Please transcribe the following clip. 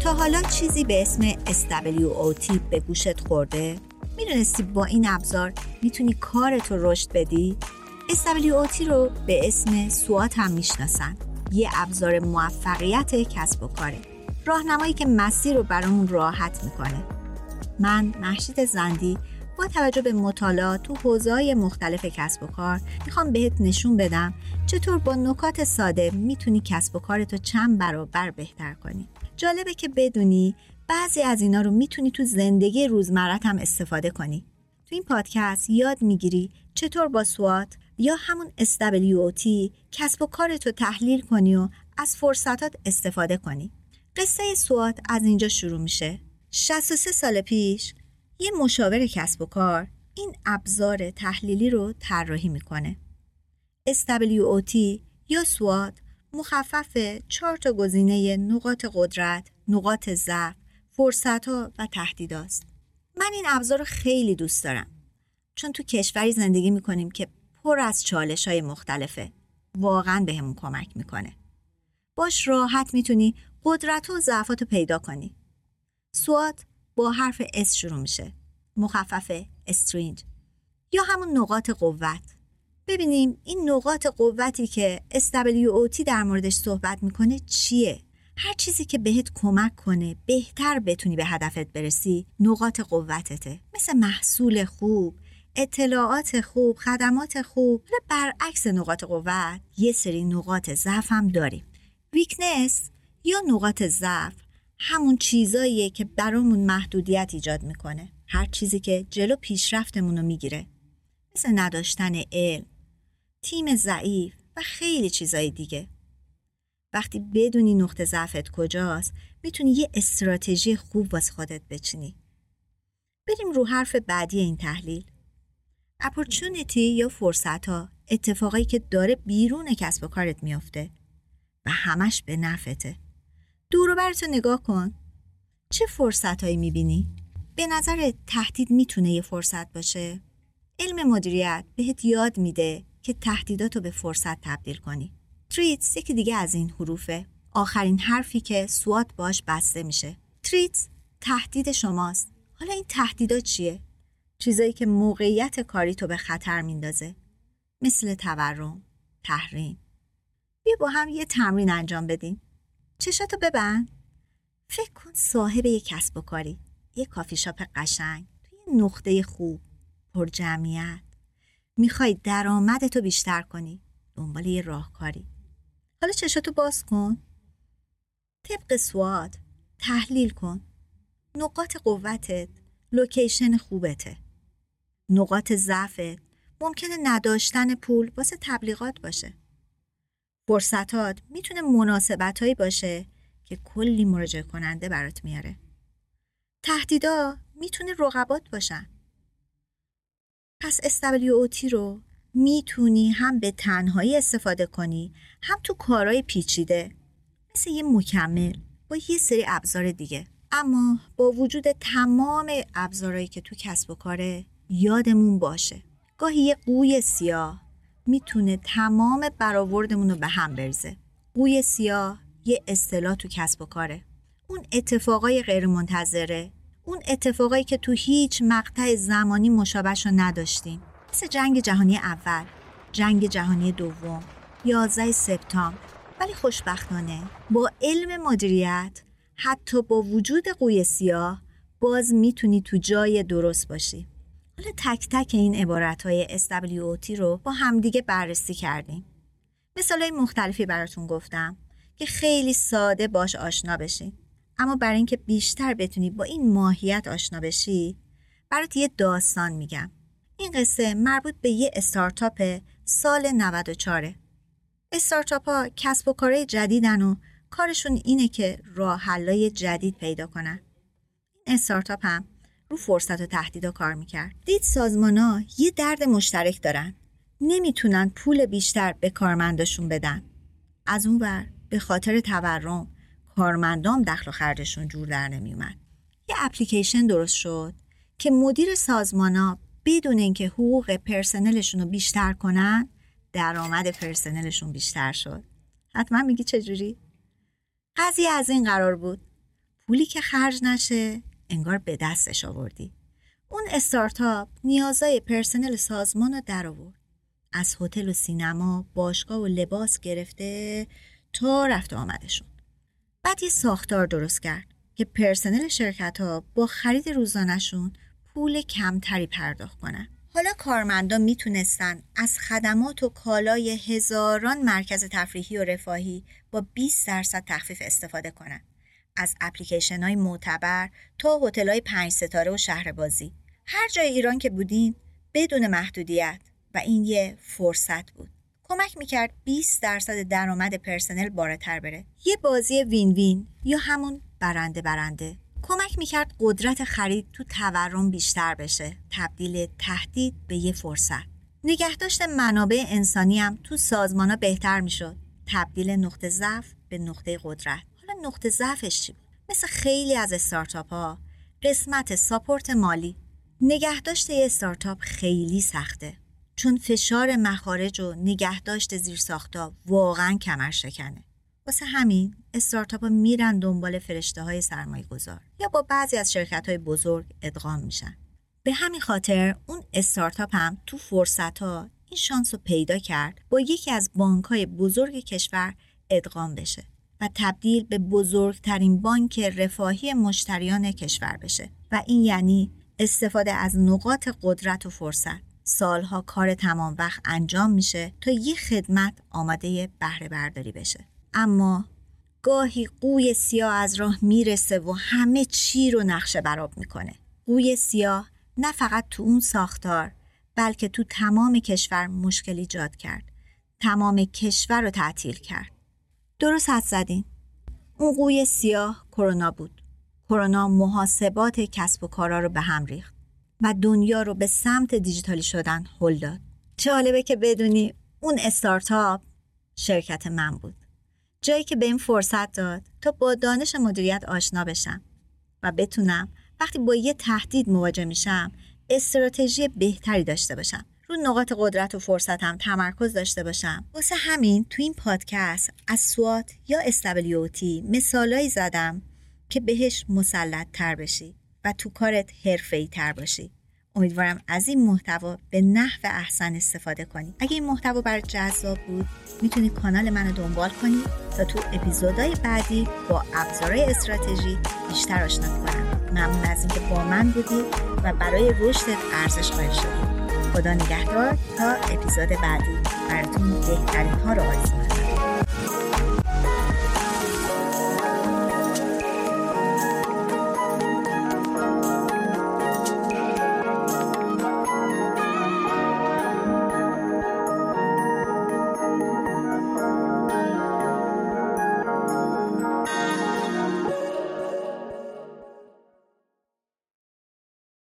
تا حالا چیزی به اسم SWOT به گوشت خورده؟ می‌دونستی با این ابزار می‌تونی کارت رو رشد بدی؟ SWOT رو به اسم سوات هم می‌شناسن یه ابزار موفقیت کسب و کاره راهنمایی که مسیر رو برامون راحت می‌کنه من محشید زندی با توجه به مطالعات تو حوزه‌های مختلف کسب و کار می‌خوام بهت نشون بدم چطور با نکات ساده می‌تونی کسب و کارتو چند برابر بهتر کنی جالبه که بدونی بعضی از اینا رو می‌تونی تو زندگی روزمرت هم استفاده کنی. تو این پادکست یاد می‌گیری چطور با سوات یا همون SWOT کسب و کارتو تحلیل کنی و از فرصتات استفاده کنی. قصه سوات از اینجا شروع میشه. 63 سال پیش یه مشاور کسب و کار این ابزار تحلیلی رو طراحی می‌کنه. SWOT یا SWOT مخفف چهار تا گزینه نقاط قدرت، نقاط ضعف، فرصتها و تهدیداست. من این ابزار رو خیلی دوست دارم چون تو کشوری زندگی می‌کنیم که پر از چالش های مختلفه. واقعا بهمون کمک می‌کنه. باش راحت می‌تونی قدرت و ضعفات پیدا کنی. سوات با حرف S شروع میشه مخفف استرینج یا همون نقاط قوت ببینیم این نقاط قوتی که SWOT در موردش صحبت می‌کنه چیه؟ هر چیزی که بهت کمک کنه بهتر بتونی به هدفت برسی نقاط قوتته. مثل محصول خوب اطلاعات خوب خدمات خوب برعکس نقاط قوت یه سری نقاط ضعف هم داریم. ویکنس یا نقاط ضعف همون چیزاییه که برامون محدودیت ایجاد می‌کنه. هر چیزی که جلو پیشرفتمون رو می‌گیره. مثل نداشتن علم تیم ضعیف و خیلی چیزای دیگه. وقتی بدونی نقطه ضعفت کجاست می‌تونی یه استراتژی خوب واسه خودت بچینی. بریم رو حرف بعدی این تحلیل. اپورچونیتی یا فرصت ها اتفاقایی که داره بیرون کسب و کارت میافته و همش به نفته دور برتو نگاه کن. چه فرصت هایی می‌بینی؟ به نظر تهدید می‌تونه یه فرصت باشه؟ علم مدیریت بهت یاد میده که تهدیدات رو به فرصت تبدیل کنی. تریتس یکی دیگه از این حروفه. آخرین حرفی که سوات باش بسته میشه. تریتس تهدید شماست. حالا این تهدیدات چیه؟ چیزایی که موقعیت کاری تو به خطر میندازه. مثل تورم، تحریم. بیا با هم یه تمرین انجام بدیم. چشاتو ببند. فکر کن صاحب یک کسب و کاری. یه کافی شاپ قشنگ. توی نقطه خوب. پر جمعیت می‌خوای درآمدتو بیشتر کنی. دنبال یه راهکاری. حالا چشاتو باز کن. طبق سواد تحلیل کن. نقاط قوتت لوکیشن خوبته. نقاط ضعفت ممکنه نداشتن پول واسه تبلیغات باشه. فرصتات می‌تونه مناسبت هایی باشه که کلی مراجعه کننده برات میاره. تهدیدا می‌تونه رقبات باشن. پس SWOT رو می‌تونی هم به تنهایی استفاده کنی هم تو کارهای پیچیده. مثل یه مکمل با یه سری ابزار دیگه. اما با وجود تمام ابزارهایی که تو کسب و کاره یادمون باشه گاهی یه قوی سیاه می‌تونه تمام برآوردمون رو به هم برزه قوی سیاه یه اصطلاح تو کسب و کاره. اون اتفاقای غیر منتظره اون اتفاقایی که تو هیچ مقطع زمانی مشابهش رو نداشتیم مثل جنگ جهانی اول جنگ جهانی دوم 11 سپتامبر ولی خوشبختانه با علم مدیریت حتی با وجود قوی سیاه باز می‌تونی تو جای درست باشی حالا تک تک این عبارت های SWOT رو با همدیگه بررسی کردیم. مثال های مختلفی براتون گفتم که خیلی ساده باش آشنا بشین. اما برای اینکه بیشتر بتونی با این ماهیت آشنا بشی برات یه داستان میگم. این قصه مربوط به یه استارتاپ سال 94 استارتاپ ها کسب و کارهای جدیدن و کارشون اینه که راه حلای جدید پیدا کنن. این استارتاپ هم رو فرصت و تهدیدا کار می‌کرد دید سازمان ها یه درد مشترک دارن نمی‌تونن پول بیشتر به کارمنداشون بدن از اون ور به خاطر تورم کارمندام دخل و خرجشون جور در نمیومد. یه اپلیکیشن درست شد که مدیر سازمان ها بدون اینکه حقوق پرسنلشون رو بیشتر کنن درآمد پرسنلشون بیشتر شد. حتما میگی چجوری؟ قضیه از این قرار بود. پولی که خرج نشه انگار به دستش آوردی. اون استارتاپ نیازای پرسنل سازمان رو در آورد. از هتل و سینما باشگاه و لباس گرفته تا رفت آمدشون. بعد یه ساختار درست کرد که پرسنل شرکت ها با خرید روزانهشون پول کمتری پرداخت کنن. حالا کارمندان می‌تونستن از خدمات و کالای هزاران مرکز تفریحی و رفاهی با 20 درصد تخفیف استفاده کنند. از اپلیکیشن های معتبر تا هتل های پنج ستاره و شهر بازی هر جای ایران که بودین بدون محدودیت. و این یه فرصت بود. کمک می‌کرد 20 درصد درآمد پرسنل بالاتر بره. یه بازی وین وین یا همون برنده برنده. کمک می‌کرد قدرت خرید تو تورم بیشتر بشه. تبدیل تهدید به یه فرصت. نگهداشت منابع انسانی هم تو سازمان ها بهتر می‌شد. تبدیل نقطه ضعف به نقطه قدرت. حالا نقطه ضعفش چی بود؟ مثل خیلی از استارتاپ ها قسمت ساپورت مالی. نگهداشت یه استارتاپ خیلی سخته. چون فشار مخارج و نگهداشت زیرساختا واقعا کمر شکنه واسه همین استارتاپ ها میرن دنبال فرشته های سرمایه گذار یا با بعضی از شرکت های بزرگ ادغام میشن. به همین خاطر اون استارتاپ هم تو فرصت ها این شانس رو پیدا کرد با یکی از بانک های بزرگ کشور ادغام بشه و تبدیل به بزرگترین بانک رفاهی مشتریان کشور بشه. و این یعنی استفاده از نقاط قدرت و فرصت. سالها کار تمام وقت انجام میشه تا یه خدمت آماده بهره برداری بشه. اما گاهی قوی سیاه از راه می‌رسه و همه چی رو نقشه براب می‌کنه. قوی سیاه نه فقط تو اون ساختار بلکه تو تمام کشور مشکل ایجاد کرد. تمام کشور رو تعطیل کرد. درست حد زدین؟ اون قوی سیاه کرونا بود. کرونا محاسبات کسب و کارا رو به هم ریخت. و دنیا رو به سمت دیجیتالی شدن هل داد. جالبه که بدونی اون استارتاپ شرکت من بود. جایی که به این فرصت داد تا با دانش مدیریت آشنا بشم و بتونم وقتی با یه تهدید مواجه میشم استراتژی بهتری داشته باشم. رو نقاط قدرت و فرصت هم تمرکز داشته باشم. واسه همین تو این پادکست از سوات یا استبلیوتی مثالایی زدم که بهش مسلط تر بشی. و تو کارت حرفه‌ای تر باشی. امیدوارم از این محتوا به نحو احسن استفاده کنی. اگه این محتوا برات جذاب بود می‌تونی کانال منو دنبال کنی تا تو اپیزودهای بعدی با ابزارهای استراتژی بیشتر آشنا کنم. ممنون از اینکه با من بودی و برای رشدت ارزش قائل شدی. خدا نگهدار تا اپیزود بعدی. براتون بهترین ها رو آرزو